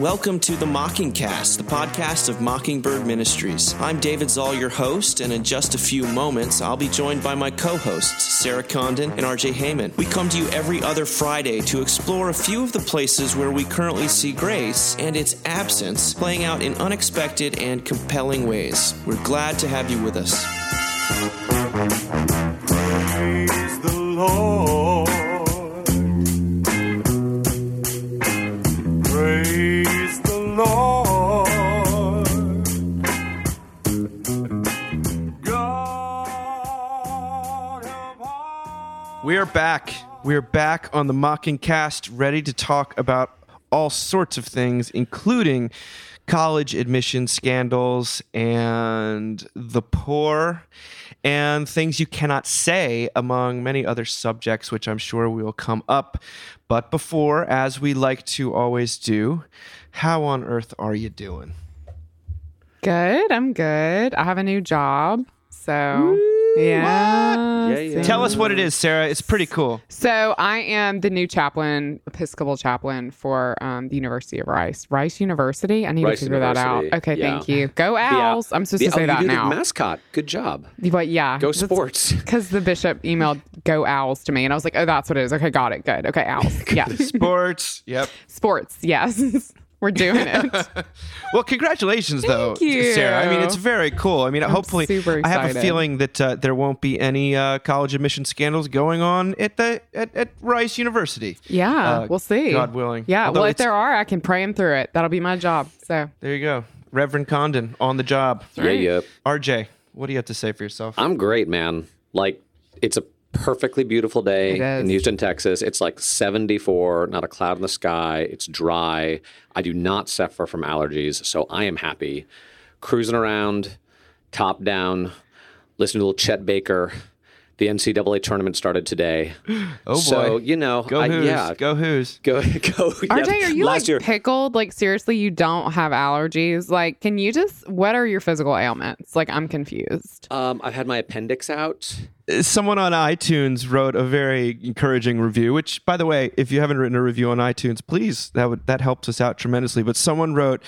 Welcome to the Mockingcast, the podcast of Mockingbird Ministries. I'm David Zahl, your host, and in just a few moments, I'll be joined by my co hosts, Sarah Condon and RJ Heijmen. We come to you every other Friday to explore a few of the places where we currently see grace and its absence playing out in unexpected and compelling ways. We're glad to have you with us. Praise the Lord. Are back. We are back on the Mocking Cast, ready to talk about all sorts of things, including college admission scandals and the poor and things you cannot say, among many other subjects, which I'm sure will come up. But before, as we like to always do, how on earth are you doing? Good. I'm good. I have a new job. So, yeah. Yeah, yeah. Tell us what it is, Sarah. It's pretty cool. So, I am the new chaplain, Episcopal chaplain for um, the University of Rice. Rice University? I need Rice to figure that out. Okay, yeah. thank you. Go The- Owls. I'm supposed the- to say oh, that you do now. The mascot. Good job. but yeah. Go sports. Because the bishop emailed Go Owls to me, and I was like, oh, that's what it is. Okay, got it. Good. Okay, Owls. Yeah. Sports. Yep. Sports. Yes. We're doing it. Well, congratulations, though, you. Sarah. I mean, it's very cool. I mean, hopefully, super I have a feeling that uh, there won't be any uh, college admission scandals going on at the at, at Rice University. Yeah, Uh, we'll see. God willing. Yeah, Although well, if there are, I can pray him through it. That'll be my job. So, There you go, Reverend Condon on the job. Yeah, yeah. RJ, what do you have to say for yourself? I'm great, man. Like, it's a perfectly beautiful day in Houston, Texas. It's like 74, not a cloud in the sky. It's dry. I do not suffer from allergies, so I am happy. Cruising around, top down, listening to little Chet Baker. The NCAA tournament started today. oh boy, So, you know, go I- who's, yeah. go who's. Go, go. RJ, yeah, are you last like year, pickled? Like, seriously, you don't have allergies? Like, can you just, what are your physical ailments? Like, I'm confused. um, I've had my appendix out. Someone on iTunes wrote a very encouraging review. Which, by the way, if you haven't written a review on iTunes, please that would that helps us out tremendously. But someone wrote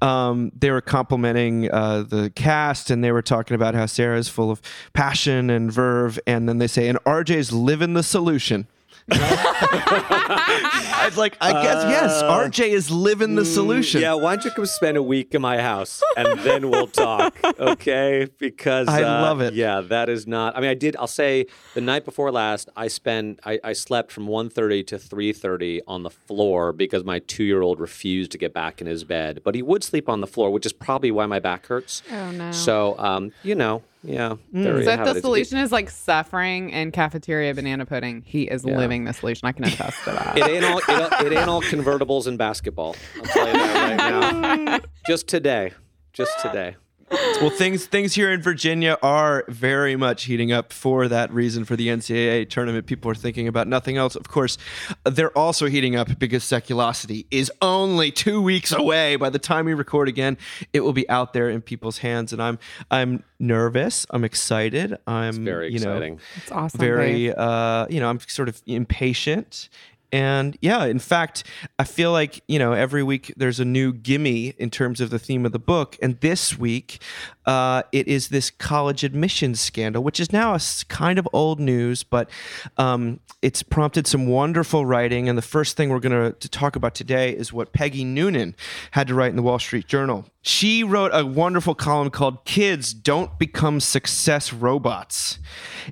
um, they were complimenting uh, the cast and they were talking about how Sarah is full of passion and verve, and then they say, and RJ's living the solution. I'd like, I guess yes, RJ is living the solution. Yeah, why don't you come spend a week in my house and then we'll talk, okay? Because I uh, love it. Yeah, that is not. I mean, I did. I'll say the night before last, I spent. I, I slept from 1.30 to three thirty on the floor because my two year old refused to get back in his bed, but he would sleep on the floor, which is probably why my back hurts. Oh, no. So, um, you know, yeah. Mm. So if the solution is like suffering and cafeteria banana pudding, he is living the solution. I can attest to that. It ain't all. It, it ain't all convertibles and basketball. I'll tell you that right now. Just today. Just today. Well, things things here in Virginia are very much heating up for that reason for the NCAA tournament. People are thinking about nothing else. Of course, they're also heating up because Seculosity is only two weeks away. By the time we record again, it will be out there in people's hands, and I'm I'm nervous. I'm excited. I'm Very you know, exciting. It's awesome. very uh you know i'm sort of impatient and yeah in fact i feel like you know every week there's a new gimme in terms of the theme of the book. And this week uh, it is this college admissions scandal which is now a kind of old news but um, it's prompted some wonderful writing and the first thing we're going to talk about today is what peggy noonan had to write in the wall street journal. She wrote a wonderful column called kids don't become success robots.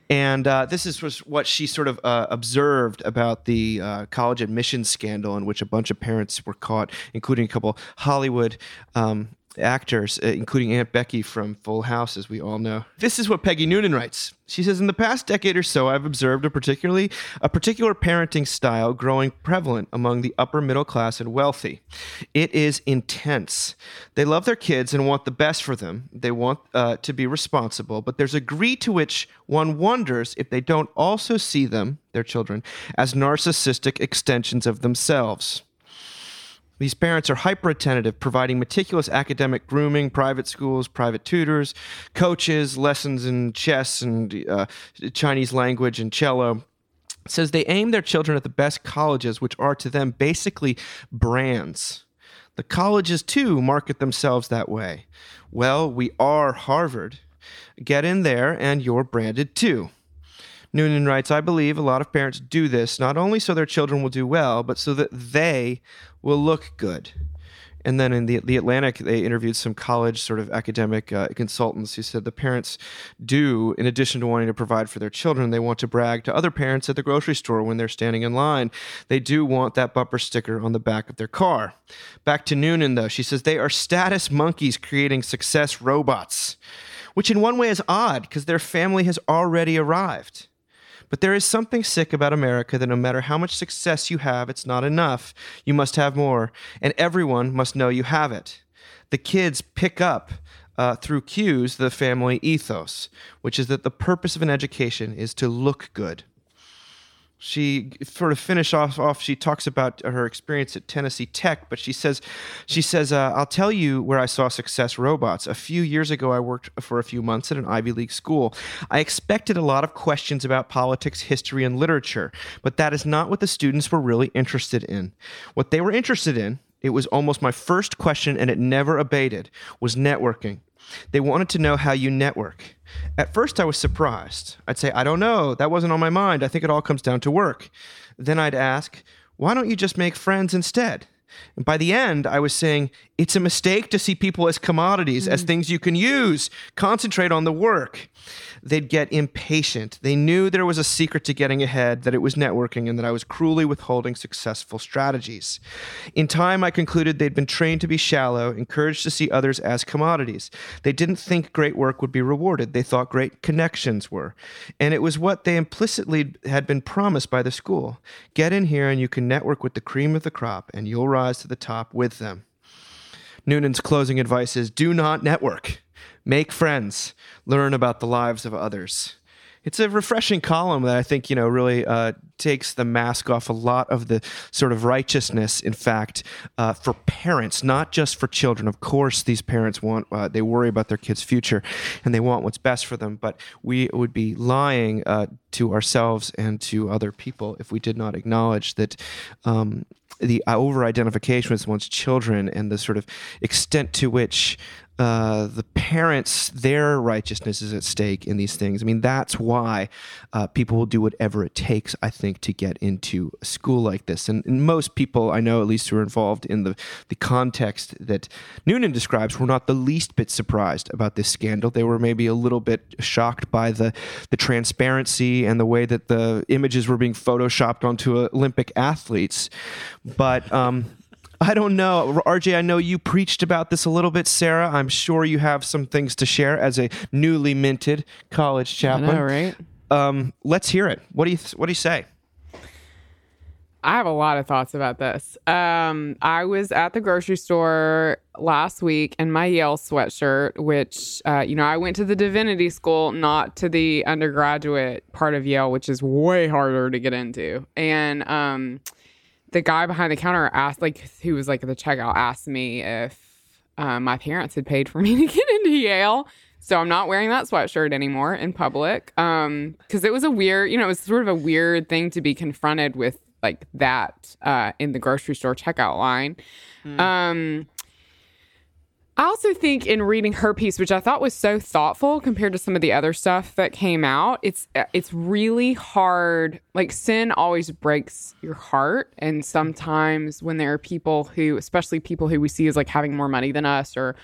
And uh, this is what she sort of uh, observed about the uh, college admissions scandal in which a bunch of parents were caught, including a couple Hollywood um, actors, uh, including Aunt Becky from Full House, as we all know. This is what Peggy Noonan writes. She says, "In the past decade or so, I've observed a particularly a particular parenting style growing prevalent among the upper middle class and wealthy. It is intense. They love their kids and want the best for them. They want uh, to be responsible, but there's a degree to which one wonders if they don't also see them, their children, as narcissistic extensions of themselves." These parents are hyper attentive, providing meticulous academic grooming, private schools, private tutors, coaches, lessons in chess and uh, Chinese language and cello. It says they aim their children at the best colleges, which are to them basically brands. The colleges, too, market themselves that way. Well, we are Harvard. Get in there, and you're branded too. Noonan writes, I believe a lot of parents do this not only so their children will do well, but so that they will look good. And then in the, the Atlantic, they interviewed some college sort of academic uh, consultants who said the parents do, in addition to wanting to provide for their children, they want to brag to other parents at the grocery store when they're standing in line. They do want that bumper sticker on the back of their car. Back to Noonan, though, she says they are status monkeys creating success robots, which in one way is odd because their family has already arrived. But there is something sick about America that no matter how much success you have, it's not enough. You must have more, and everyone must know you have it. The kids pick up uh, through cues the family ethos, which is that the purpose of an education is to look good she sort of finish off off she talks about her experience at Tennessee Tech but she says she says uh, I'll tell you where I saw success robots. A few years ago I worked for a few months at an Ivy League school. I expected a lot of questions about politics history and literature but that is not what the students were really interested in. What they were interested in it was almost my first question and it never abated was networking they wanted to know how you network. At first, I was surprised. I'd say, I don't know. That wasn't on my mind. I think it all comes down to work. Then I'd ask, why don't you just make friends instead? And by the end, I was saying, it's a mistake to see people as commodities, as mm. things you can use. Concentrate on the work. They'd get impatient. They knew there was a secret to getting ahead, that it was networking, and that I was cruelly withholding successful strategies. In time, I concluded they'd been trained to be shallow, encouraged to see others as commodities. They didn't think great work would be rewarded. They thought great connections were. And it was what they implicitly had been promised by the school. Get in here and you can network with the cream of the crop, and you'll rise to the top with them. Noonan's closing advice is do not network. Make friends. Learn about the lives of others. It's a refreshing column that I think, you know, really uh, takes the mask off a lot of the sort of righteousness, in fact, uh, for parents, not just for children. Of course, these parents want, uh, they worry about their kids' future and they want what's best for them, but we would be lying uh, to ourselves and to other people if we did not acknowledge that um, the over identification with one's children and the sort of extent to which uh, the parents, their righteousness is at stake in these things. I mean, that's why uh, people will do whatever it takes, I think, to get into a school like this. And, and most people I know, at least who are involved in the, the context that Noonan describes, were not the least bit surprised about this scandal. They were maybe a little bit shocked by the, the transparency and the way that the images were being photoshopped onto Olympic athletes. But um, I don't know. RJ, I know you preached about this a little bit, Sarah. I'm sure you have some things to share as a newly minted college chaplain. know, right? Um, let's hear it. What do you What do you say? I have a lot of thoughts about this. Um, I was at the grocery store last week in my Yale sweatshirt, which, uh, you know, I went to the divinity school, not to the undergraduate part of Yale, which is way harder to get into. And um, the guy behind the counter asked, like, who was like at the checkout, asked me if uh, my parents had paid for me to get into Yale. So I'm not wearing that sweatshirt anymore in public. Um, because it was a weird, you know, it was sort of a weird thing to be confronted with like that uh in the grocery store checkout line. Um I also think in reading her piece, which I thought was so thoughtful compared to some of the other stuff that came out, it's it's really hard. Like sin always breaks your heart, and sometimes when there are people who, especially people who we see as like having more money than us, or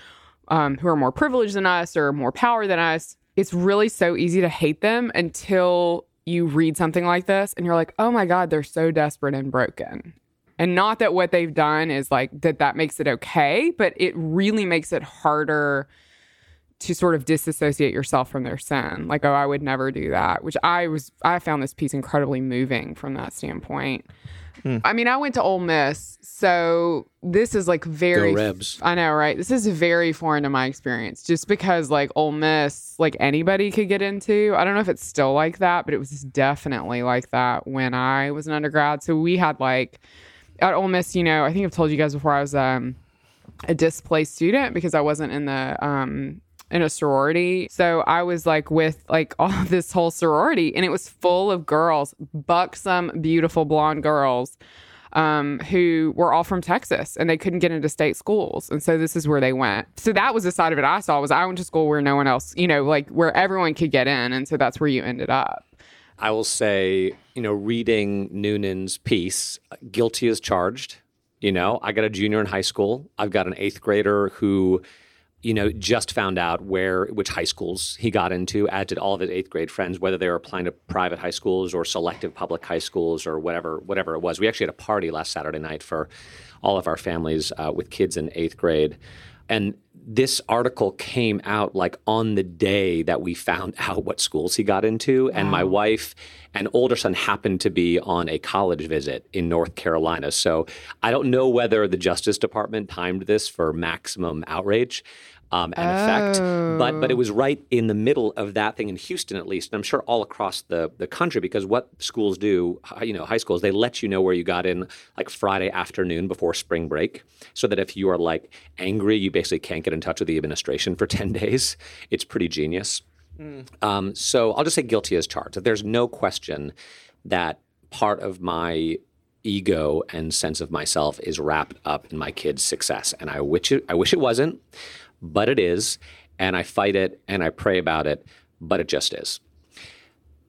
um, who are more privileged than us, or more power than us, it's really so easy to hate them until you read something like this, and you're like, oh my god, they're so desperate and broken. And not that what they've done is like that that makes it okay, but it really makes it harder to sort of disassociate yourself from their sin. Like, oh, I would never do that, which I was I found this piece incredibly moving from that standpoint. Hmm. I mean, I went to Ole Miss, so this is like very Go Rebs. I know, right? This is very foreign to my experience just because like Ole Miss, like anybody could get into. I don't know if it's still like that, but it was definitely like that when I was an undergrad. So we had like at Ole Miss, you know, I think I've told you guys before I was um a displaced student because I wasn't in the um in a sorority. So I was like with like all this whole sorority and it was full of girls, buxom, beautiful blonde girls. um, who were all from Texas and they couldn't get into state schools. And so this is where they went. So that was the side of it I saw was I went to school where no one else, you know, like where everyone could get in. And so that's where you ended up. I will say, you know, reading Noonan's piece, guilty as charged. You know, I got a junior in high school. I've got an eighth grader who, you know, just found out where which high schools he got into, as did all of his eighth grade friends, whether they were applying to private high schools or selective public high schools or whatever, whatever it was. We actually had a party last Saturday night for all of our families uh, with kids in eighth grade. And this article came out like on the day that we found out what schools he got into. And my wife and older son happened to be on a college visit in North Carolina. So I don't know whether the Justice Department timed this for maximum outrage. Um, and effect, but but it was right in the middle of that thing in Houston, at least, and I'm sure all across the the country. Because what schools do, you know, high schools, they let you know where you got in like Friday afternoon before spring break, so that if you are like angry, you basically can't get in touch with the administration for ten days. It's pretty genius. Um, so I'll just say guilty as charged. There's no question that part of my ego and sense of myself is wrapped up in my kid's success, and I wish it. I wish it wasn't, but it is, and I fight it and I pray about it, but it just is.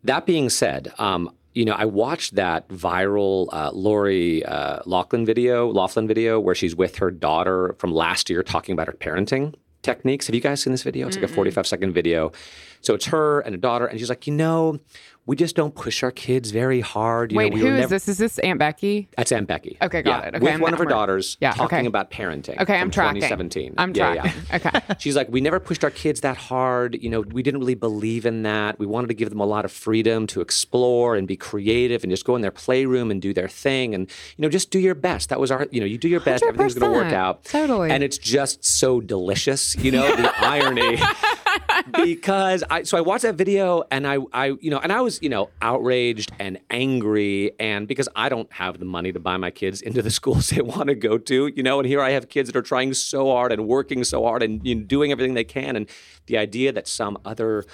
That being said, um, you know, I watched that viral uh, Lori uh, Loughlin video, Loughlin video, where she's with her daughter from last year talking about her parenting techniques. Have you guys seen this video? It's like a 45 second video. So it's her and a daughter, and she's like, you know, we just don't push our kids very hard. You Wait, know, we who were is never- this? Is this Aunt Becky? That's Aunt Becky. Okay, got Yeah, it. Okay, with I'm- one of her daughters Yeah, talking okay. about parenting. Okay, I'm tracking. 2017. I'm Yeah, tracking. yeah. Okay. She's like, we never pushed our kids that hard. You know, we didn't really believe in that. We wanted to give them a lot of freedom to explore and be creative and just go in their playroom and do their thing. And, you know, just do your best. That was our, you know, you do your best. Everything's going to work out. Totally. And it's just so delicious, you know, the irony. because I so I watched that video and I I you know and I was you know outraged and angry and because I don't have the money to buy my kids into the schools they want to go to you know and here I have kids that are trying so hard and working so hard and you know, doing everything they can. And the idea that some other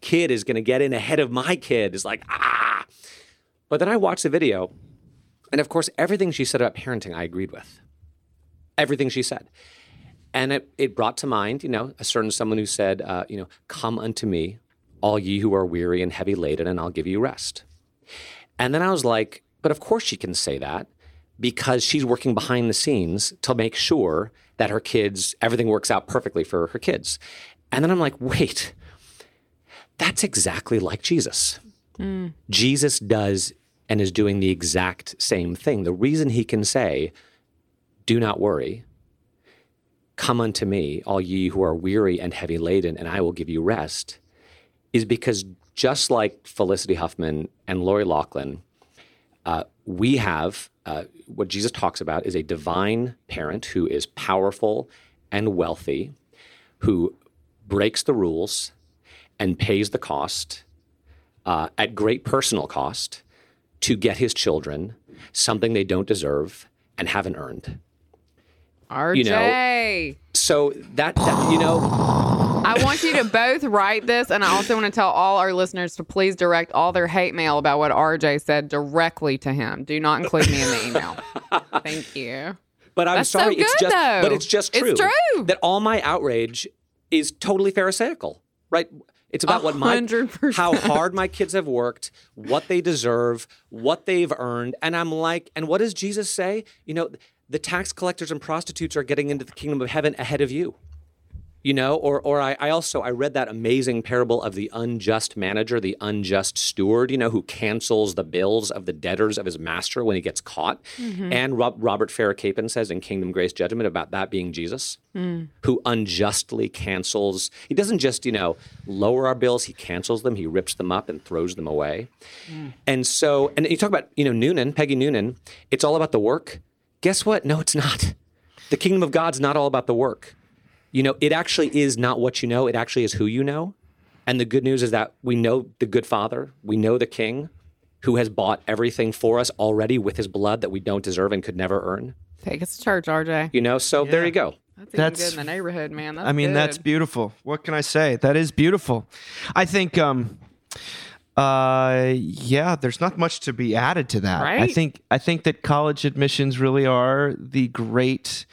kid is going to get in ahead of my kid is like ah. But then I watched the video and of course everything she said about parenting I agreed with. Everything she said and it, it brought to mind, you know, a certain someone who said, uh, you know, come unto me, all ye who are weary and heavy laden, and I'll give you rest. And then I was like, but of course she can say that because she's working behind the scenes to make sure that her kids, everything works out perfectly for her kids. And then I'm like, wait, that's exactly like Jesus. Jesus does and is doing the exact same thing. The reason he can say, do not worry, Come unto me, all ye who are weary and heavy laden, and I will give you rest, is because just like Felicity Huffman and Lori Loughlin, uh, we have uh, what Jesus talks about is a divine parent who is powerful and wealthy, who breaks the rules and pays the cost uh, at great personal cost to get his children something they don't deserve and haven't earned. RJ. You know- So that, that you know, I want you to both write this, and I also want to tell all our listeners to please direct all their hate mail about what RJ said directly to him. Do not include me in the email. Thank you. But I'm That's so sorry, it's just though. but it's just true. It's true. That all my outrage is totally pharisaical. Right? It's about what my how hard my kids have worked, what they deserve, what they've earned. And I'm like, and what does Jesus say? You know, the tax collectors and prostitutes are getting into the kingdom of heaven ahead of you. You know, or or I, I also I read that amazing parable of the unjust manager, the unjust steward, you know, who cancels the bills of the debtors of his master when he gets caught. Mm-hmm. And Rob, Robert Farrar Capon says in Kingdom Grace Judgment about that being Jesus, mm. who unjustly cancels. He doesn't just you know lower our bills; he cancels them, he rips them up and throws them away. Mm. And so, and you talk about you know Noonan, Peggy Noonan. It's all about the work. Guess what? No, it's not. The kingdom of God's not all about the work. You know, it actually is not what you know, it actually is who you know. And the good news is that we know the good father, we know the king who has bought everything for us already with his blood that we don't deserve and could never earn. Take us to church, RJ. You know, so there you go. That's, That's- good in the neighborhood, man. That's I mean, that's beautiful. What can I say? That is beautiful. I think um, Uh, yeah, there's not much to be added to that. I think I think that college admissions really are the great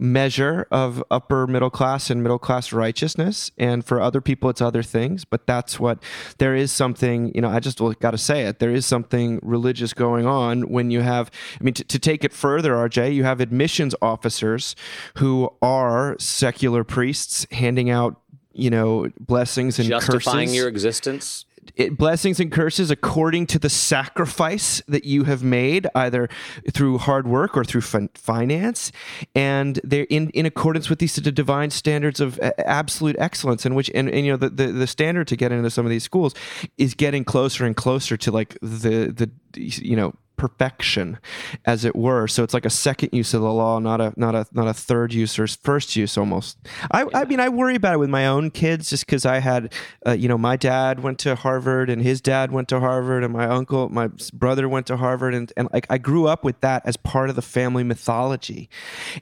measure of upper middle class and middle class righteousness and for other people it's other things but that's what there is something you know i just got to say it there is something religious going on when you have i mean to, to take it further rj you have admissions officers who are secular priests handing out you know blessings and Justifying curses your existence. It, blessings and curses according to the sacrifice that you have made, either through hard work or through fin- finance, and they're in, in accordance with these divine standards of absolute excellence. In which, and, and you know, the, the the standard to get into some of these schools is getting closer and closer to like the the you know perfection as it were. So it's like a second use of the law not a not a not a third use or first use almost. I i mean i worry about it with my own kids just because i had uh, you know my dad went to harvard and his dad went to harvard and my uncle my brother went to harvard and and like i grew up with that as part of the family mythology.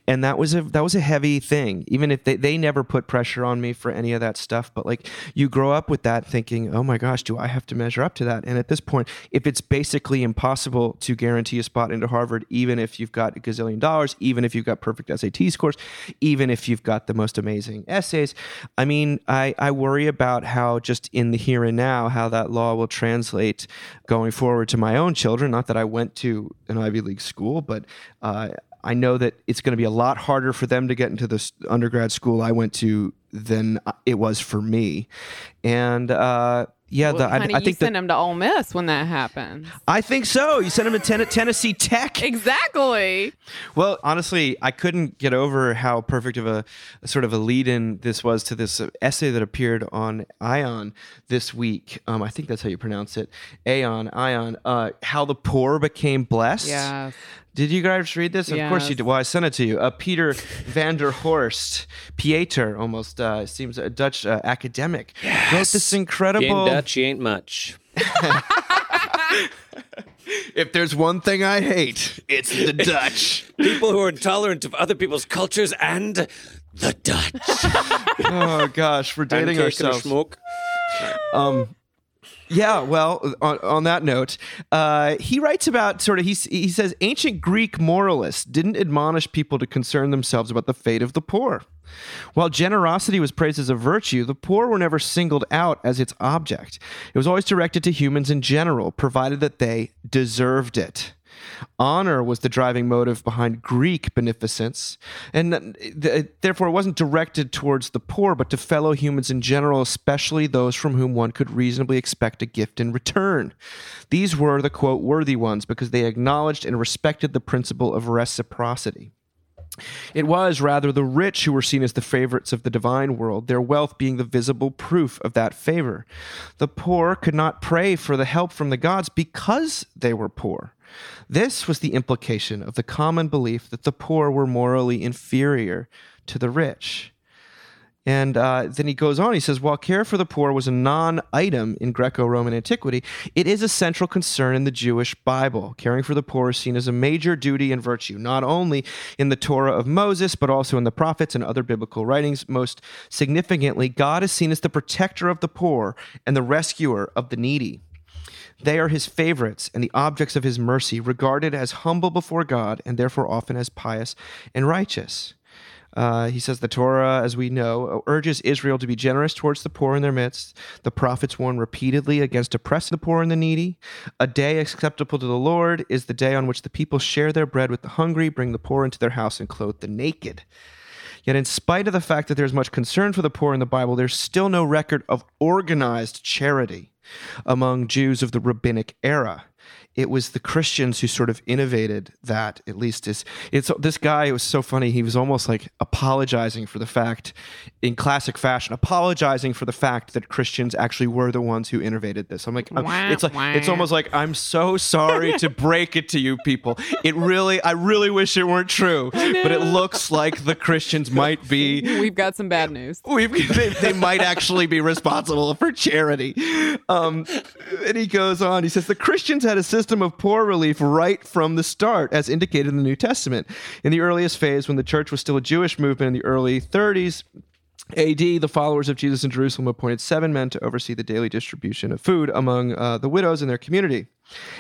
And that was a that was a heavy thing even if they, they never put pressure on me for any of that stuff. But like you grow up with that thinking oh my gosh do i have to measure up to that? And at this point if it's basically impossible to guarantee a spot into harvard even if you've got a gazillion dollars even if you've got perfect sat scores even if you've got the most amazing essays. I mean i i worry about how just in the here and now how that law will translate going forward to my own children. Not that i went to an ivy league school but uh, I know that it's going to be a lot harder for them to get into this undergrad school I went to than it was for me, and uh, yeah, the, I, Honey, I you think send that them to Ole Miss when that happens. I think so. You sent him to Ten- Tennessee Tech. Exactly. Well, honestly, I couldn't get over how perfect of a, a sort of a lead-in this was to this essay that appeared on Ion this week. Um, I think that's how you pronounce it. Aeon, Ion. Uh, how the poor became blessed. Yes. Did you guys read this? Of course you did. Well, I sent it to you. Uh, Peter van der Horst, Pieter, almost uh, seems a Dutch uh, academic, wrote this You incredible. ain't Dutch, you ain't much. If there's one thing I hate, it's the Dutch. People who are intolerant of other people's cultures and the Dutch. oh gosh, we're dating Pancake and a ourselves. smoke. Yeah, well, on, on that note, uh, he writes about sort of he he says ancient Greek moralists didn't admonish people to concern themselves about the fate of the poor. While generosity was praised as a virtue, the poor were never singled out as its object. It was always directed to humans in general, provided that they deserved it. Honor was the driving motive behind Greek beneficence, and th- therefore it wasn't directed towards the poor, but to fellow humans in general, especially those from whom one could reasonably expect a gift in return. These were the quote worthy ones because they acknowledged and respected the principle of reciprocity. It was rather the rich who were seen as the favorites of the divine world, their wealth being the visible proof of that favor. The poor could not pray for the help from the gods because they were poor. This was the implication of the common belief that the poor were morally inferior to the rich. And uh, then he goes on. He says, while care for the poor was a non item in Greco Roman antiquity, it is a central concern in the Jewish Bible. Caring for the poor is seen as a major duty and virtue, not only in the Torah of Moses, but also in the prophets and other biblical writings. Most significantly, God is seen as the protector of the poor and the rescuer of the needy. They are his favorites and the objects of his mercy, regarded as humble before God and therefore often as pious and righteous. Uh, he says the Torah, as we know, urges Israel to be generous towards the poor in their midst. The prophets warn repeatedly against oppressing the poor and the needy. A day acceptable to the Lord is the day on which the people share their bread with the hungry, bring the poor into their house, and clothe the naked. Yet, in spite of the fact that there's much concern for the poor in the Bible, there's still no record of organized charity among Jews of the rabbinic era. It was the Christians who sort of innovated that. At least is it's this guy. It was so funny. He was almost like apologizing for the fact, in classic fashion, apologizing for the fact that Christians actually were the ones who innovated this. I'm like, Wah, it's like wah. it's almost like I'm so sorry to break it to you people. It really, I really wish it weren't true, but it looks like the Christians might be We've got some bad news. We've, they, they might actually be responsible for charity. Um, and he goes on. He says the Christians had a system of poor relief right from the start, as indicated in the New Testament. In the earliest phase, when the church was still a Jewish movement in the early 30s, AD, the followers of Jesus in Jerusalem appointed seven men to oversee the daily distribution of food among uh, the widows in their community.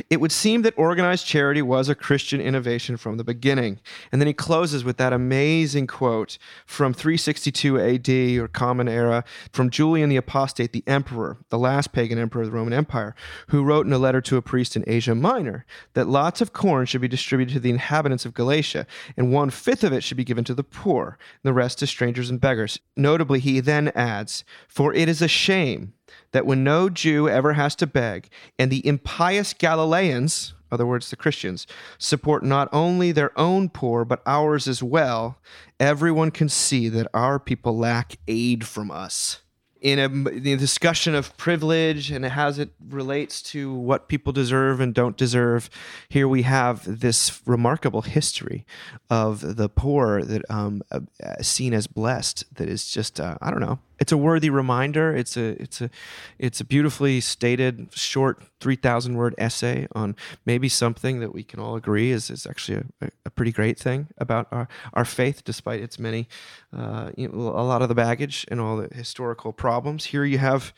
It would seem that organized charity was a Christian innovation from the beginning. And then he closes with that amazing quote from 362 AD or Common Era from Julian the Apostate, the emperor, the last pagan emperor of the Roman Empire, who wrote in a letter to a priest in Asia Minor that lots of corn should be distributed to the inhabitants of Galatia, and one fifth of it should be given to the poor, and the rest to strangers and beggars. Notably, he then adds, For it is a shame that when no Jew ever has to beg, and the impious Galileans, other words, the Christians, support not only their own poor, but ours as well, everyone can see that our people lack aid from us. In a, a discussion of privilege and how it relates to what people deserve and don't deserve, here we have this remarkable history of the poor that um, uh, seen as blessed. That is just uh, I don't know it's a worthy reminder. It's a it's a it's a beautifully stated short three thousand word essay on maybe something that we can all agree is is actually a, a pretty great thing about our our faith, despite its many uh, you know, a lot of the baggage and all the historical problems. Here you have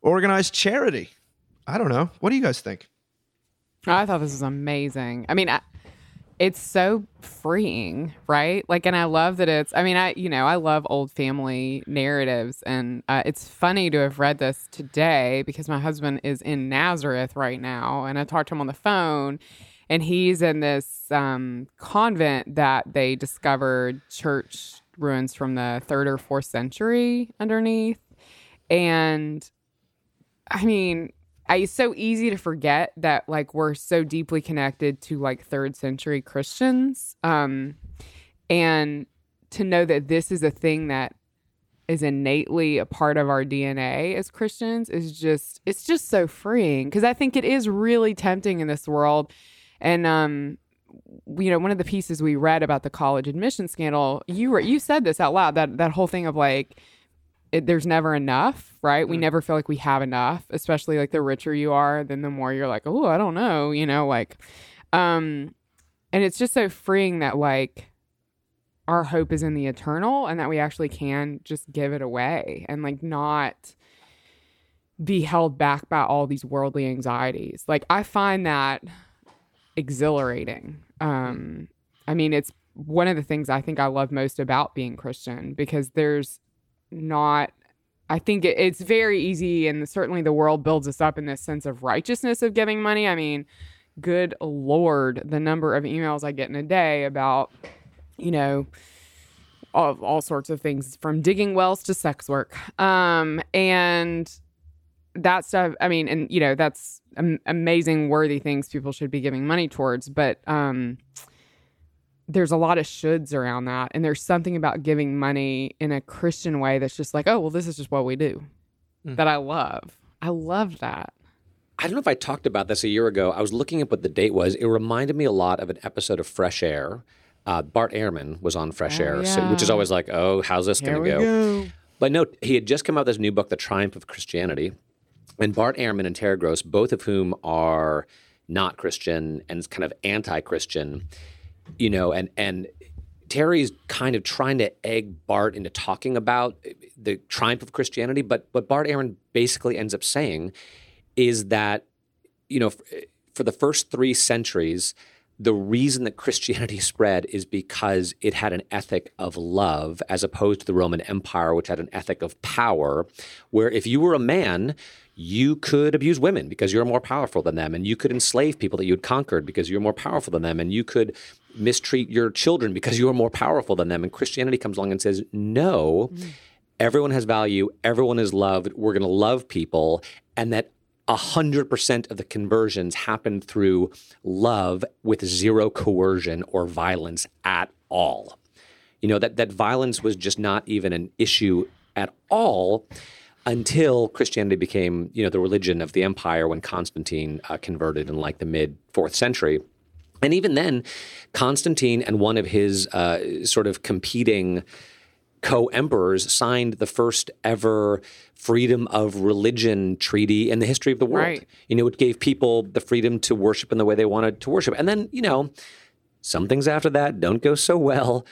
organized charity. I don't know. What do you guys think? I thought this was amazing. I mean, it's so freeing, right? Like, and I love that it's, I mean, I, you know, I love old family narratives. And uh, it's funny to have read this today because my husband is in Nazareth right now. And I talked to him on the phone and he's in this um, convent that they discovered church ruins from the third or fourth century underneath. And I mean, I, it's so easy to forget that like we're so deeply connected to like third century Christians. Um, and to know that this is a thing that is innately a part of our DNA as Christians is just it's just so freeing because I think it is really tempting in this world. And um you know, one of the pieces we read about the college admission scandal, you were you said this out loud that that whole thing of like it, there's never enough, right? We never feel like we have enough, especially like the richer you are, then the more you're like, oh, I don't know, you know, like, um, and it's just so freeing that like our hope is in the eternal and that we actually can just give it away and like not be held back by all these worldly anxieties. Like I find that exhilarating. Um, I mean, it's one of the things I think I love most about being Christian because there's not I think it, it's very easy, and certainly the world builds us up in this sense of righteousness of giving money. I mean, good lord, the number of emails I get in a day about, you know, all, all sorts of things from digging wells to sex work. Um, and that stuff, I mean, and, you know, that's am- amazing, worthy things people should be giving money towards. But, um, there's a lot of shoulds around that. And there's something about giving money in a Christian way that's just like, oh, well, this is just what we do Mm. that I love. I love that. I don't know if I talked about this a year ago. I was looking up what the date was. It reminded me a lot of an episode of Fresh Air. Uh, Bart Ehrman was on Fresh Oh, Air, so, which is always like, oh, how's this going to go? But no, he had just come out with this new book, The Triumph of Christianity. And Bart Ehrman and Terry Gross, both of whom are not Christian and kind of anti-Christian, you know, and and Terry's kind of trying to egg Bart into talking about the triumph of Christianity, but what Bart Ehrman basically ends up saying is that, you know, for the first three centuries, the reason that Christianity spread is because it had an ethic of love as opposed to the Roman Empire, which had an ethic of power, where if you were a man, you could abuse women because you're more powerful than them, and you could enslave people that you had conquered because you're more powerful than them, and you could mistreat your children because you're more powerful than them. And Christianity comes along and says, no, mm. everyone has value, everyone is loved, we're going to love people, and that 100% of the conversions happen through love with zero coercion or violence at all. You know, that, that violence was just not even an issue at all until Christianity became, you know, the religion of the empire when Constantine uh, converted in like the mid fourth century. And even then, Constantine and one of his uh, sort of competing co-emperors signed the first ever freedom of religion treaty in the history of the world. Right. You know, it gave people the freedom to worship in the way they wanted to worship. And then, you know, some things after that don't go so well.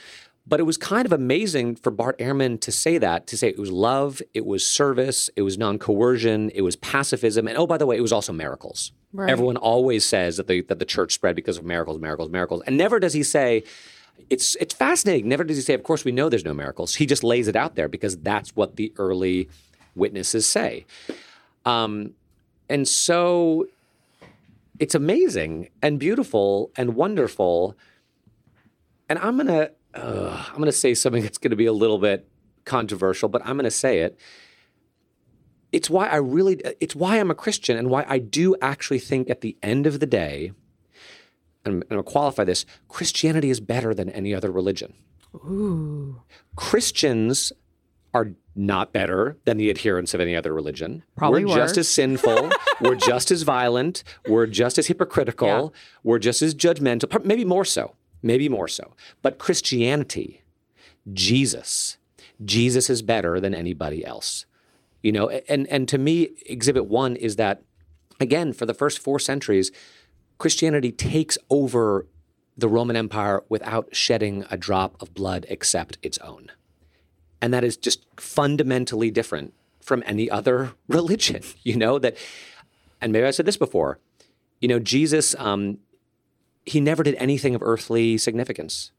But it was kind of amazing for Bart Ehrman to say that, to say it was love, it was service, it was non coercion, it was pacifism. And oh, by the way, it was also miracles. Right. Everyone always says that the, that the church spread because of miracles, miracles, miracles. And never does he say, it's, it's fascinating. Never does he say, of course, we know there's no miracles. He just lays it out there because that's what the early witnesses say. Um, and so it's amazing and beautiful and wonderful. And I'm gonna uh, I'm gonna say something that's gonna be a little bit controversial, but I'm gonna say it. It's why I really it's why I'm a Christian and why I do actually think at the end of the day, and I'm, and gonna qualify this, Christianity is better than any other religion. Ooh. Christians are not better than the adherents of any other religion. Probably we're just as sinful. we're just as violent. We're just as hypocritical. We're just as judgmental. Maybe more so. Maybe more so. But Christianity, Jesus, Jesus is better than anybody else. You know, and and to me, Exhibit One is that again for the first four centuries, Christianity takes over the Roman Empire without shedding a drop of blood except its own. And that is just fundamentally different from any other religion, you know, that, and maybe I said this before, you know, Jesus, um, he never did anything of earthly significance.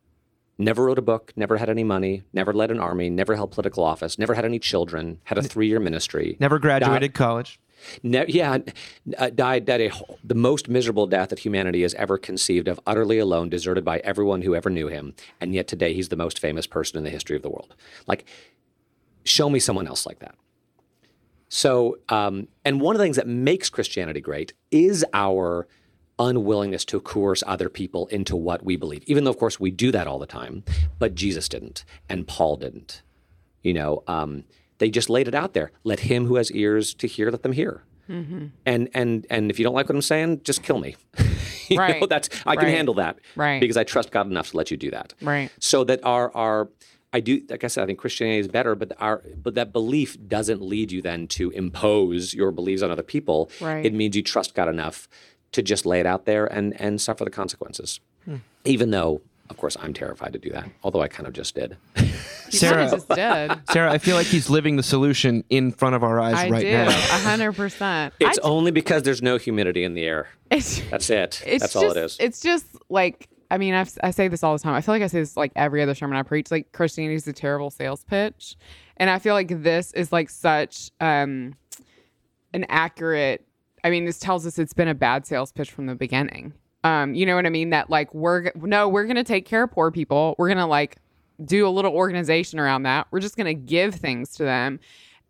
Never wrote a book, never had any money, never led an army, never held political office, never had any children, had a three year ministry. Never graduated college. Ne- yeah, uh, died died a, the most miserable death that humanity has ever conceived of, utterly alone, deserted by everyone who ever knew him, and yet today he's the most famous person in the history of the world. Like, show me someone else like that. So, um, and one of the things that makes Christianity great is our unwillingness to coerce other people into what we believe, even though, of course, we do that all the time. But Jesus didn't, and Paul didn't. You know, um, they just laid it out there. Let him who has ears to hear, let them hear. And and and if you don't like what I'm saying, just kill me. you know, Right. that's I can Right. handle that. Right. Because I trust God enough to let you do that. Right. So that our our I do like I said, I think Christianity is better, but our but that belief doesn't lead you then to impose your beliefs on other people. Right. It means you trust God enough to just lay it out there and and suffer the consequences. Hmm. Even though, of course, I'm terrified to do that. Although I kind of just did. Sarah- kinda just did. Sarah, I feel like he's living the solution in front of our eyes I right do, now. a hundred percent. It's I- only because there's no humidity in the air. it's, That's it. it's That's just, all it is. It's just like I mean, I've, I say this all the time. I feel like I say this like every other sermon I preach. Like Christianity is a terrible sales pitch, and I feel like this is like such um, an accurate. I mean, this tells us it's been a bad sales pitch from the beginning. Um, you know what I mean? That like we're no, we're gonna take care of poor people. We're gonna like do a little organization around that. We're just gonna give things to them,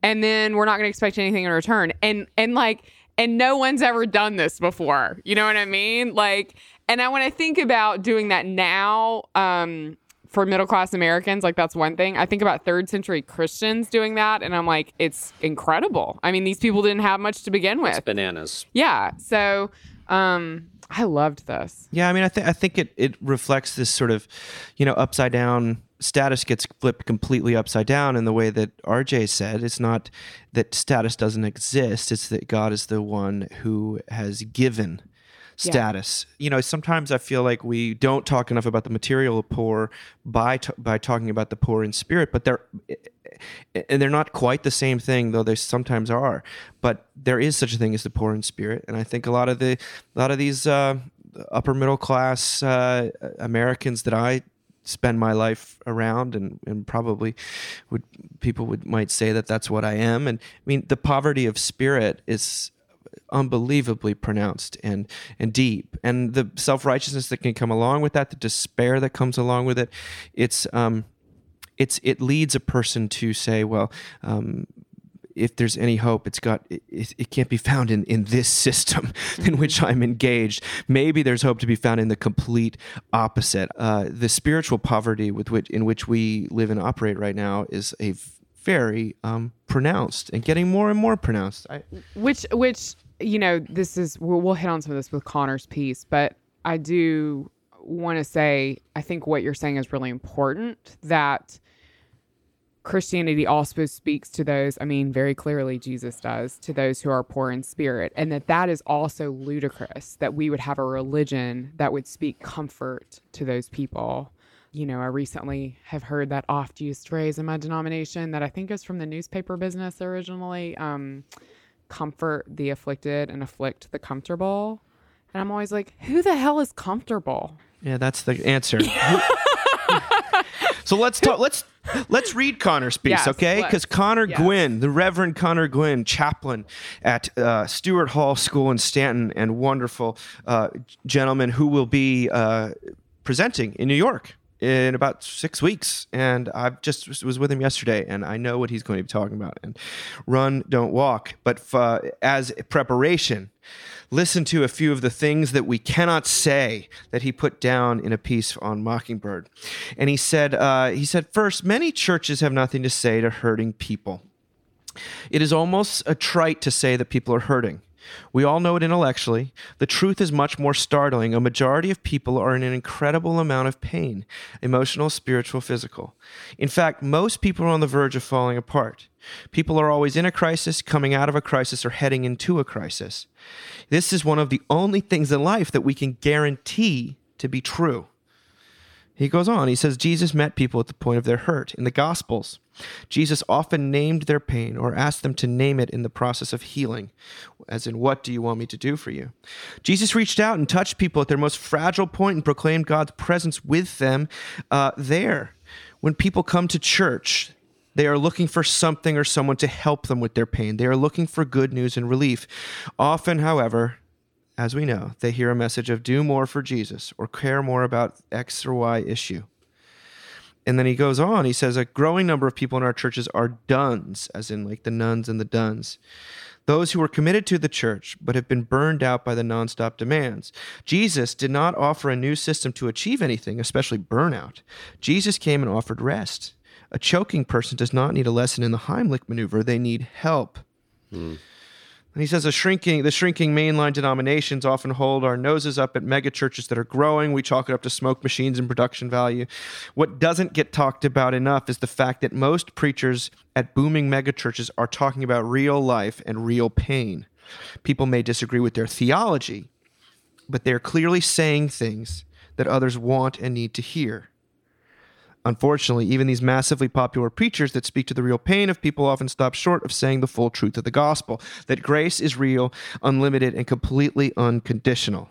and then we're not gonna expect anything in return. And and like and no one's ever done this before. You know what I mean? Like, and I when I think about doing that now, um, for middle class Americans, like that's one thing. I think about third century Christians doing that, and I'm like, it's incredible. I mean, these people didn't have much to begin with. Bananas. Yeah. So, um, I loved this. Yeah, I mean, I think I think it it reflects this sort of, you know, upside down status gets flipped completely upside down in the way that RJ said. It's not that status doesn't exist; it's that God is the one who has given status. You know, sometimes I feel like we don't talk enough about the material poor by t- by talking about the poor in spirit, but they're and they're not quite the same thing, though they sometimes are. But there is such a thing as the poor in spirit, and I think a lot of the a lot of these uh, upper middle class uh, Americans that I spend my life around and, and probably would people would might say that that's what I am and I mean the poverty of spirit is unbelievably pronounced and and deep and the self-righteousness that can come along with that the despair that comes along with it it's um it's it leads a person to say well um if there's any hope, it's got it, it can't be found in, in this system in which I'm engaged. Maybe there's hope to be found in the complete opposite. Uh, the spiritual poverty with which in which we live and operate right now is a very um, pronounced and getting more and more pronounced. I, which which you know this is we'll, we'll hit on some of this with conner's piece but i do want to say i think what you're saying is really important that christianity also speaks to those i mean very clearly jesus does to those who are poor in spirit and that that is also ludicrous that we would have a religion that would speak comfort to those people. You know, I recently have heard that oft used phrase in my denomination that I think is from the newspaper business originally. Um, comfort the afflicted and afflict the comfortable. And I'm always like, who the hell is comfortable? Yeah, that's the answer. so let's talk. Let's let's read Conner's piece, Yes, okay? Because Conner Yes. Gwyn, the Reverend Conner Gwyn, chaplain at uh, Stuart Hall School in Staunton, and wonderful uh, gentleman who will be uh, presenting in New York in about six weeks. And I just was with him yesterday, and I know what he's going to be talking about. And run, don't walk. But uh, as preparation, listen to a few of the things that we cannot say that he put down in a piece on Mockingbird. And he said, uh, he said, first, many churches have nothing to say to hurting people. It is almost a trite to say that people are hurting. We all know it intellectually. The truth is much more startling. A majority of people are in an incredible amount of pain emotional, spiritual, physical. In fact, most people are on the verge of falling apart. People are always in a crisis, coming out of a crisis, or heading into a crisis. This is one of the only things in life that we can guarantee to be true. He goes on, he says, Jesus met people at the point of their hurt. In the Gospels, Jesus often named their pain or asked them to name it in the process of healing, as in, What do you want me to do for you? Jesus reached out and touched people at their most fragile point and proclaimed God's presence with them uh, there. When people come to church, they are looking for something or someone to help them with their pain. They are looking for good news and relief. Often, however, as we know, they hear a message of do more for Jesus or care more about X or Y issue. And then he goes on, he says, a growing number of people in our churches are duns, as in like the nuns and the duns. Those who are committed to the church but have been burned out by the nonstop demands. Jesus did not offer a new system to achieve anything, especially burnout. Jesus came and offered rest. A choking person does not need a lesson in the Heimlich maneuver, they need help. Hmm. And he says the shrinking, the shrinking mainline denominations often hold our noses up at mega churches that are growing. We chalk it up to smoke machines and production value. What doesn't get talked about enough is the fact that most preachers at booming mega churches are talking about real life and real pain. People may disagree with their theology, but they're clearly saying things that others want and need to hear. Unfortunately, even these massively popular preachers that speak to the real pain of people often stop short of saying the full truth of the gospel that grace is real, unlimited, and completely unconditional.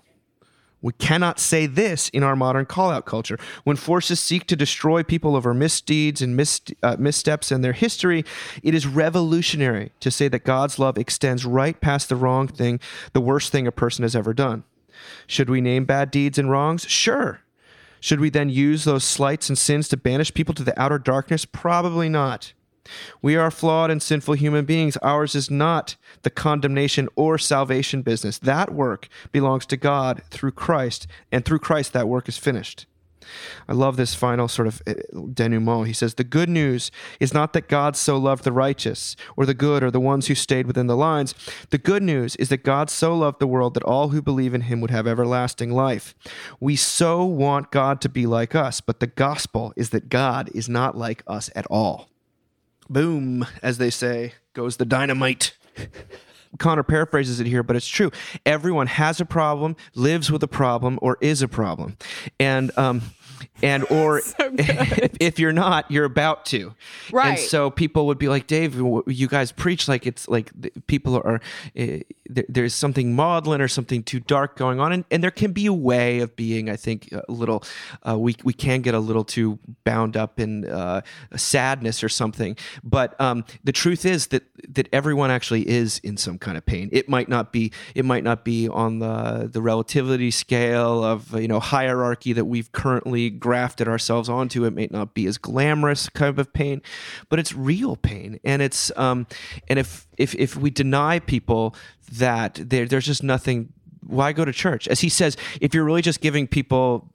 We cannot say this in our modern call out culture. When forces seek to destroy people over misdeeds and mis- uh, missteps in their history, it is revolutionary to say that God's love extends right past the wrong thing, the worst thing a person has ever done. Should we name bad deeds and wrongs? Sure. Should we then use those slights and sins to banish people to the outer darkness? Probably not. We are flawed and sinful human beings. Ours is not the condemnation or salvation business. That work belongs to God through Christ, and through Christ, that work is finished. I love this final sort of uh, denouement. He says, The good news is not that God so loved the righteous, or the good, or the ones who stayed within the lines. The good news is that God so loved the world that all who believe in him would have everlasting life. We so want God to be like us, but the gospel is that God is not like us at all. Boom, as they say, goes the dynamite. Conner paraphrases it here, but it's true. Everyone has a problem, lives with a problem, or is a problem, and um, and or if, if you're not, you're about to. And Right. so people would be like, Dave, you guys preach like it's like people are uh, there's something maudlin or something too dark going on, and, and there can be a way of being, I think, a little. Uh, we we can get a little too bound up in uh, sadness or something, but um, the truth is that that everyone actually is in some kind of pain. It might not be it might not be on the the relativity scale of you know hierarchy that we've currently grafted ourselves onto. It may not be as glamorous kind of pain, but it's real pain, and it's um, and if if if we deny people that there there's just nothing. Why go to church? As he says, if you're really just giving people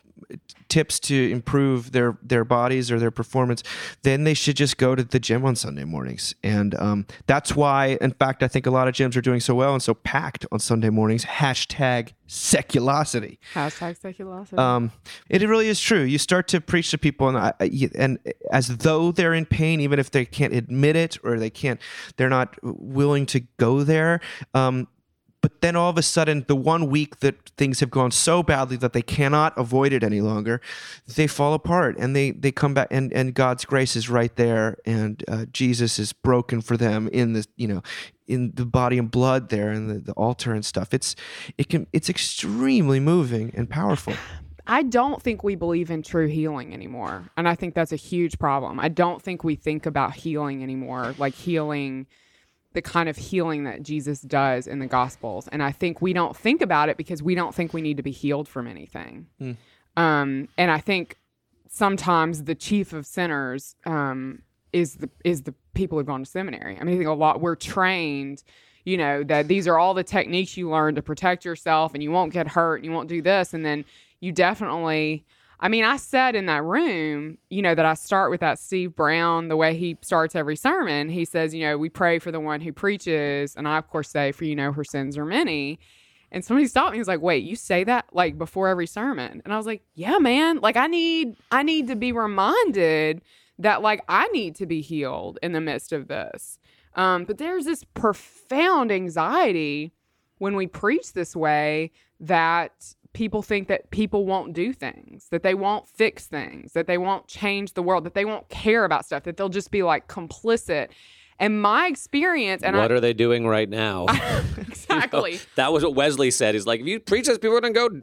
tips to improve their their bodies or their performance, then they should just go to the gym on Sunday mornings. And um, that's why, in fact, I think a lot of gyms are doing so well and so packed on Sunday mornings. Hashtag seculosity. Hashtag seculosity. Um, it really is true. You start to preach to people, and I, and as though they're in pain, even if they can't admit it or they can't, they're not willing to go there. Um, but then all of a sudden, the one week that things have gone so badly that they cannot avoid it any longer, they fall apart and they they come back, and and God's grace is right there, and uh, Jesus is broken for them in the you know in the body and blood there and the, the altar and stuff. It's it can it's extremely moving and powerful. I don't think we believe in true healing anymore. And I think that's a huge problem. I don't think we think about healing anymore, like healing the kind of healing that Jesus does in the Gospels. And I think we don't think about it because we don't think we need to be healed from anything. Um, and I think sometimes the chief of sinners um, is the is the people who've gone to seminary. I mean, I think a lot we're trained, you know, that these are all the techniques you learn to protect yourself, and you won't get hurt, and you won't do this, and then you definitely. I mean, I said in that room, you know, that I start with that Steve Brown, the way he starts every sermon. He says, you know, we pray for the one who preaches. And I, of course, say, for you know, her sins are many. And somebody stopped me. He was like, "Wait, you say that like before every sermon?" And I was like, "Yeah, man. Like I need I need to be reminded that like I need to be healed in the midst of this." Um, but there's this profound anxiety when we preach this way that people think that people won't do things, that they won't fix things, that they won't change the world, that they won't care about stuff, that they'll just be like complicit. And my experience, and what I, are they doing right now? exactly. that was what Wesley said. He's like, if you preach this, people are going to go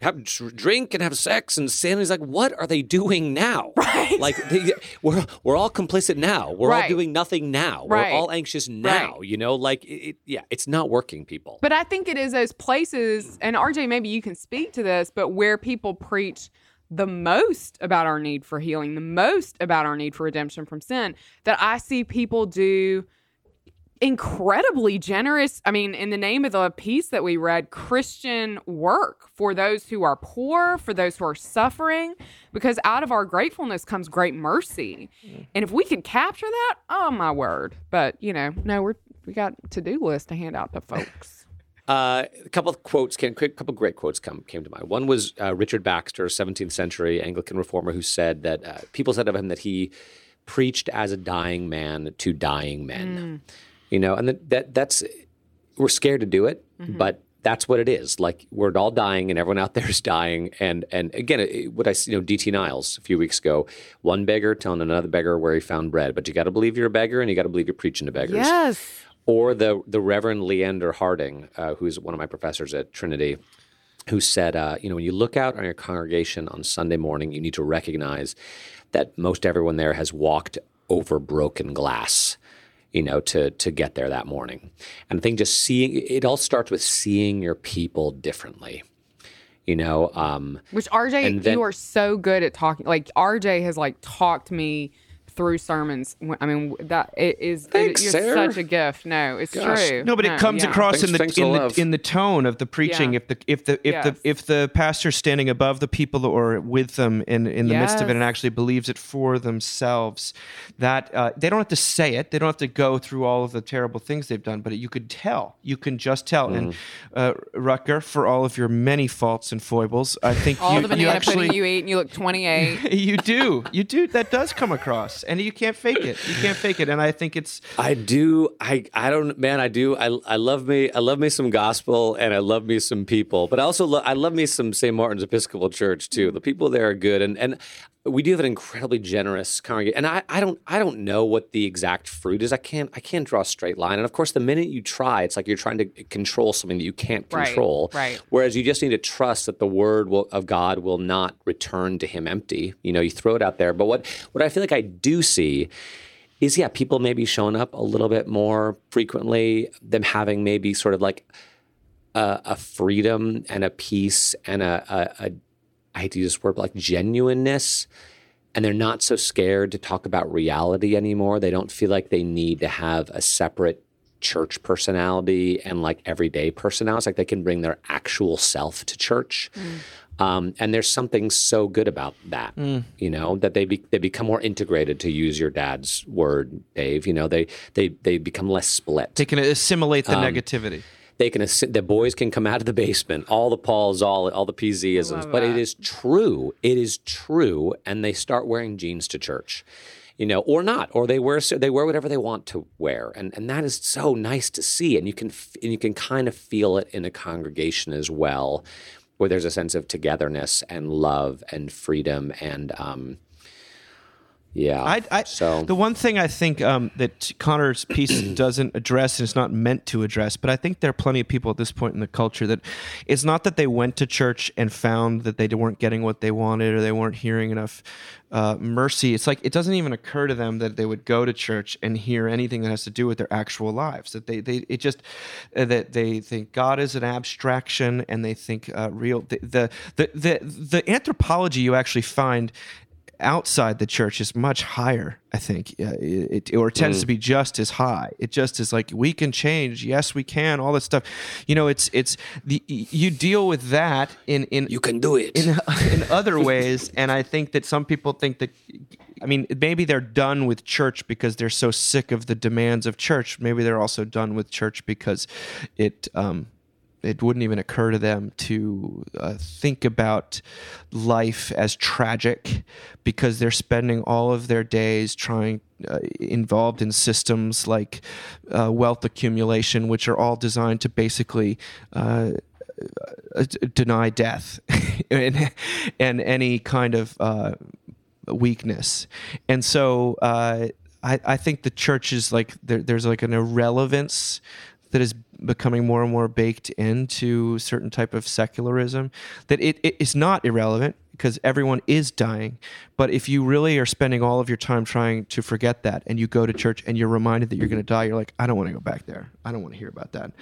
have drink and have sex and sin. He's like, what are they doing now? Right. Like they, we're we're all complicit now. We're all doing nothing now. Right. We're all anxious now. You know, like it, it- yeah, it's not working, people. But I think it is those places, and RJ, maybe you can speak to this, but where people preach the most about our need for healing, the most about our need for redemption from sin, that I see people do incredibly generous. I mean, in the name of the piece that we read, Christian work for those who are poor, for those who are suffering, because out of our gratefulness comes great mercy. And if we could capture that, oh my word. But, you know, no, we're, we got to do list to hand out to folks. Uh, a couple of quotes came, a couple of great quotes come, came to mind. One was uh, Richard Baxter, 17th century Anglican reformer, who said that uh, people said of him that he preached as a dying man to dying men. You know, and that, that that's we're scared to do it, but that's what it is. Like we're all dying, and everyone out there is dying. And and again, it, what I you know, D.T. Niles a few weeks ago, one beggar telling another beggar where he found bread. But you got to believe you're a beggar, and you got to believe you're preaching to beggars Yes. or the the Reverend Leander Harding, uh, who's one of my professors at Trinity, who said, uh, you know, when you look out on your congregation on Sunday morning, you need to recognize that most everyone there has walked over broken glass. You know, to to get there that morning, and I think just seeing it all starts with seeing your people differently. You know, um, Which RJ, then- you are so good at talking. Like RJ has like talked me through sermons. I mean, that it is. Thanks, it, you're such a gift. No, it's Gosh. true. No, but it comes yeah. across in the Thanks- thanks in the in the tone of the preaching. Yeah. If the if the if Yes. the if the pastor's standing above the people or with them in in the midst of it and actually believes it for themselves, that uh, they don't have to say it. They don't have to go through all of the terrible things they've done, but you could tell. You can just tell. And uh, Rucker, for all of your many faults and foibles, I think All you, the you banana actually pudding you eat, and you look 28. you do you do that does come across, and you can't fake it. You can't fake it, and I think it's I do. I I don't. Man, I do. I I love me. I love me some gospel, and I love me some people. But I also love. I love me some St. Martin's Episcopal Church too. The people there are good, and and we do have an incredibly generous congregation. And I I don't I don't know what the exact fruit is. I can't I can't draw a straight line. And of course, the minute you try, it's like you're trying to control something that you can't Right, control. right. Whereas you just need to trust that the word will, of God will not return to him empty. You know, you throw it out there. But what what I feel like I do see is yeah, people maybe showing up a little bit more frequently, them having maybe sort of like a, a freedom and a peace and a, a, a I hate to use this word, but like genuineness. And they're not so scared to talk about reality anymore. They don't feel like they need to have a separate church personality and like everyday personality. It's like they can bring their actual self to church. Mm. Um, and there's something so good about that, mm. you know, that they be, they become more integrated. To use your dad's word, Dave, you know, they they they become less split. they can assimilate the um, negativity. They can the boys can come out of the basement, all the Pauls, all all the PZisms, but it is true. It is true, and they start wearing jeans to church. you know, or not, or they wear they wear whatever they want to wear, and and that is so nice to see, and you can and you can kind of feel it in a congregation as well, where there's a sense of togetherness and love and freedom and um, yeah. I, I, so the one thing I think um, that Conner's piece doesn't address, and it's not meant to address, but I think there are plenty of people at this point in the culture that it's not that they went to church and found that they weren't getting what they wanted or they weren't hearing enough uh, mercy. It's like it doesn't even occur to them that they would go to church and hear anything that has to do with their actual lives. That they, they it just uh, that they think God is an abstraction and they think uh, real the, the the the the anthropology you actually find outside the church is much higher i think. Uh, it, or it tends to be just as high. It just is like we can change. Yes we can all this stuff. You know it's it's the you deal with that in in you can do it. in in other ways. And i think that some people think that i mean maybe they're done with church because they're so sick of the demands of church. Maybe they're also done with church because it um it wouldn't even occur to them to uh, think about life as tragic because they're spending all of their days trying uh, involved in systems like uh, wealth accumulation which are all designed to basically uh, uh, deny death and, and any kind of uh, weakness. And so I, I think the church is like there, there's like an irrelevance that is becoming more and more baked into certain type of secularism that it, it is not irrelevant because everyone is dying. But if you really are spending all of your time trying to forget that and you go to church and you're reminded that you're going to die you're like i don't want to go back there. I don't want to hear about that.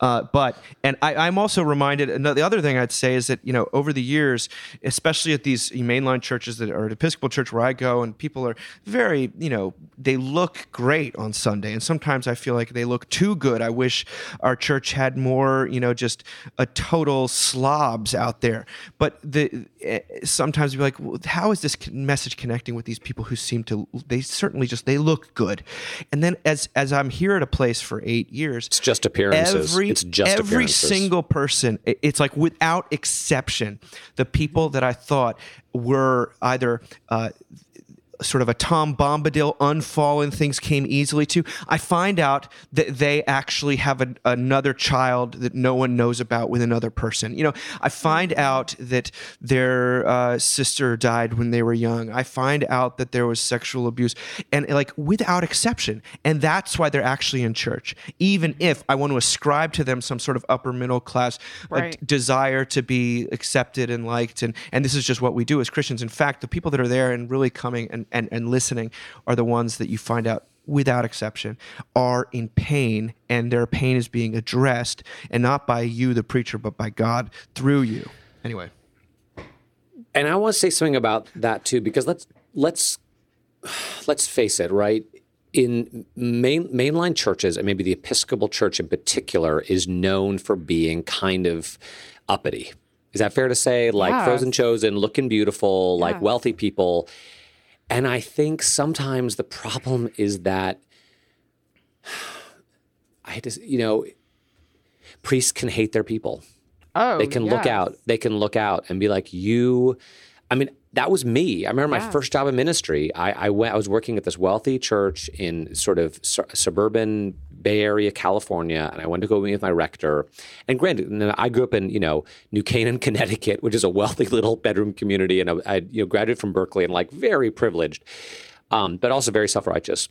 Uh, but and I, i'm also reminded and the other thing i'd say is that you know over the years especially at these mainline churches that are at episcopal church where i go and people are very you know they look great on sunday and sometimes i feel like they look too good. I wish our church had more you know just a total slobs out there. But the eh, sometimes we are like well, how is this message connecting with these people who seem to they certainly just they look good. And then as as i'm here at a place for eight years it's just appearances. every it's just every single person it's like without exception the people that i thought were either uh, sort of a Tom Bombadil unfallen things came easily to. I find out that they actually have a, another child that no one knows about with another person. You know, I find out that their uh, sister died when they were young. I find out that there was sexual abuse, and like without exception. And that's why they're actually in church, even if I want to ascribe to them some sort of upper middle class uh, Right. desire to be accepted and liked and and this is just what we do as christians in fact the people that are there and really coming and and, and listening are the ones that you find out without exception are in pain and their pain is being addressed and not by you the preacher but by god through you anyway And I want to say something about that too, because let's let's let's face it, right? In main, mainline churches, and maybe the Episcopal Church in particular, is known for being kind of uppity. Is that fair to say? Like Yes. frozen chosen, looking beautiful, like wealthy people. And I think sometimes the problem is that I hate to, you know, priests can hate their people. Oh, they can look out. They can look out and be like you i mean that was me. I remember my first job in ministry I, I went i was working at this wealthy church in sort of su- suburban bay area california and i went to go meet with my rector. And granted i grew up in you know new canaan connecticut which is a wealthy little bedroom community and I, I you know graduated from berkeley and like very privileged um, but also very self-righteous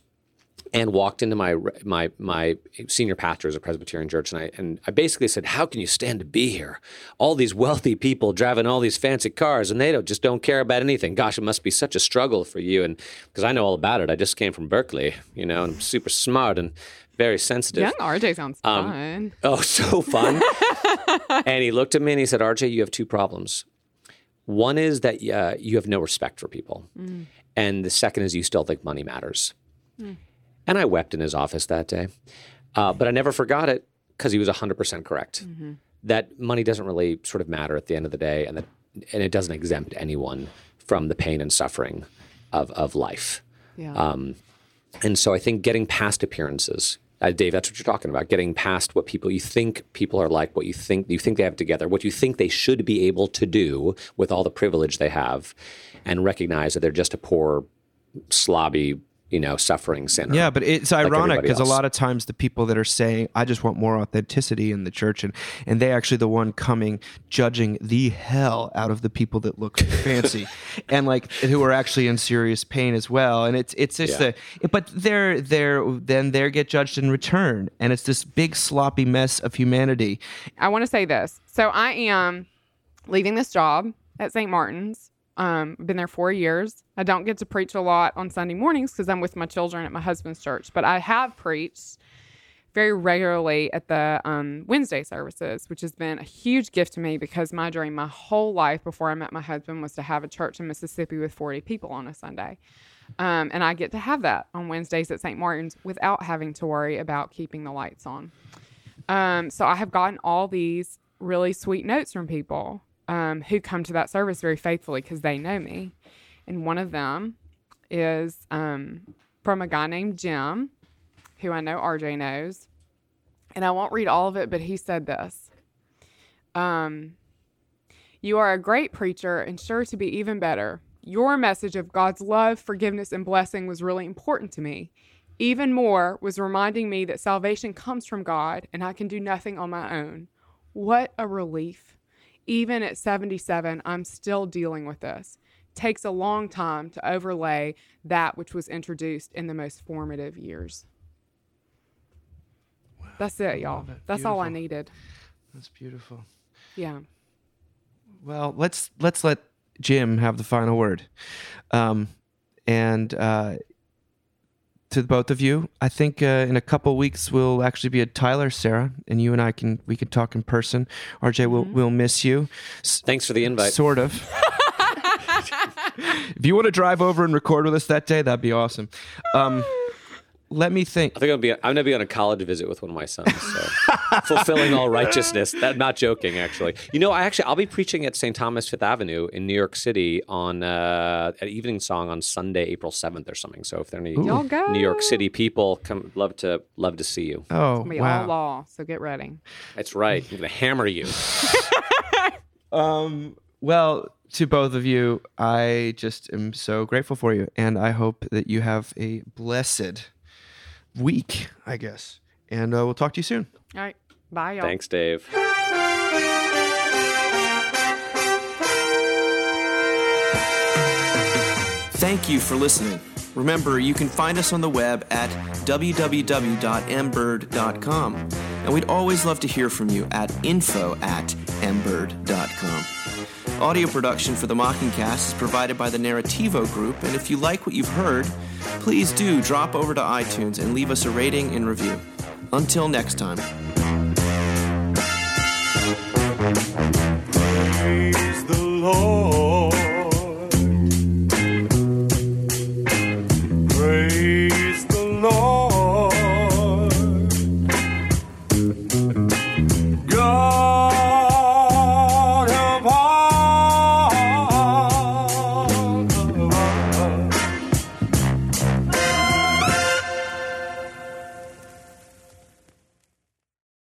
and walked into my my my senior pastor is a Presbyterian church, and I and I basically said, "How can you stand to be here? All these wealthy people driving all these fancy cars, and they don't just don't care about anything. Gosh, it must be such a struggle for you." And because I know all about it, I just came from Berkeley, you know, and I'm super smart and very sensitive. Young RJ sounds Um, fun. Oh, so fun. and he looked at me and he said, RJ, you have two problems. One is that uh, you have no respect for people. And the second is you still think money matters. And I wept in his office that day. Uh, but I never forgot it because he was 100% correct. That money doesn't really sort of matter at the end of the day and, that, and it doesn't exempt anyone from the pain and suffering of, of life. Yeah. Um, and so I think getting past appearances, uh, Dave, that's what you're talking about. Getting past what people you think people are like, what you think you think they have together, what you think they should be able to do with all the privilege they have, and recognize that they're just a poor, slobby you know, suffering sinner. Yeah, but it's like ironic because a lot of times the people that are saying, "I just want more authenticity in the church," and and they actually the one coming judging the hell out of the people that look fancy, and like who are actually in serious pain as well. And it's it's just Yeah. the but they're they're then they get judged in return, and it's this big sloppy mess of humanity. I want to say this. So I am leaving this job at St. Martin's. Um, been there four years. I don't get to preach a lot on Sunday mornings because I'm with my children at my husband's church, but I have preached very regularly at the um, Wednesday services, which has been a huge gift to me because my dream my whole life before I met my husband was to have a church in Mississippi with 40 people on a Sunday. Um, and I get to have that on Wednesdays at St. Martin's without having to worry about keeping the lights on. Um, so I have gotten all these really sweet notes from people um, who come to that service very faithfully because they know me. And one of them is um, from a guy named Jim, who I know RJ knows. And I won't read all of it, but he said this um, You are a great preacher and sure to be even better. Your message of God's love, forgiveness, and blessing was really important to me. Even more was reminding me that salvation comes from God and I can do nothing on my own. What a relief. Even at 77, I'm still dealing with this. Takes a long time to overlay that which was introduced in the most formative years. That's it, y'all. it. That's all I needed. That's beautiful. Yeah. Well, let's let's let Jim have the final word. Um, and uh, to both of you, I think uh, in a couple weeks we'll actually be at Tyler, Sarah, and you and I can we can talk in person. RJ, we'll we'll miss you. S- Thanks for the invite. Sort of. if you want to drive over and record with us that day, that'd be awesome. Um, let me think. I think I'm, be, I'm gonna be on a college visit with one of my sons. So fulfilling all righteousness. That not joking, actually. You know, I actually I'll be preaching at St. Thomas Fifth Avenue in New York City on uh, at Evensong on Sunday, April seventh or something. So if there are any Y'all. New York City people, come love to love to see you. Oh Be wow. all law, so get ready. That's right. I'm gonna hammer you. Um, well, to both of you, I just am so grateful for you, and I hope that you have a blessed week, I guess. And uh, we'll talk to you soon. All right. Bye, y'all. Thanks, Dave. Thank you for listening. Remember, you can find us on the web at www.mbird.com. And we'd always love to hear from you at info at mbird.com. Audio production for the Mockingcast is provided by the Narrativo Group, and if you like what you've heard, please do drop over to iTunes and leave us a rating and review. Until next time. Praise the Lord.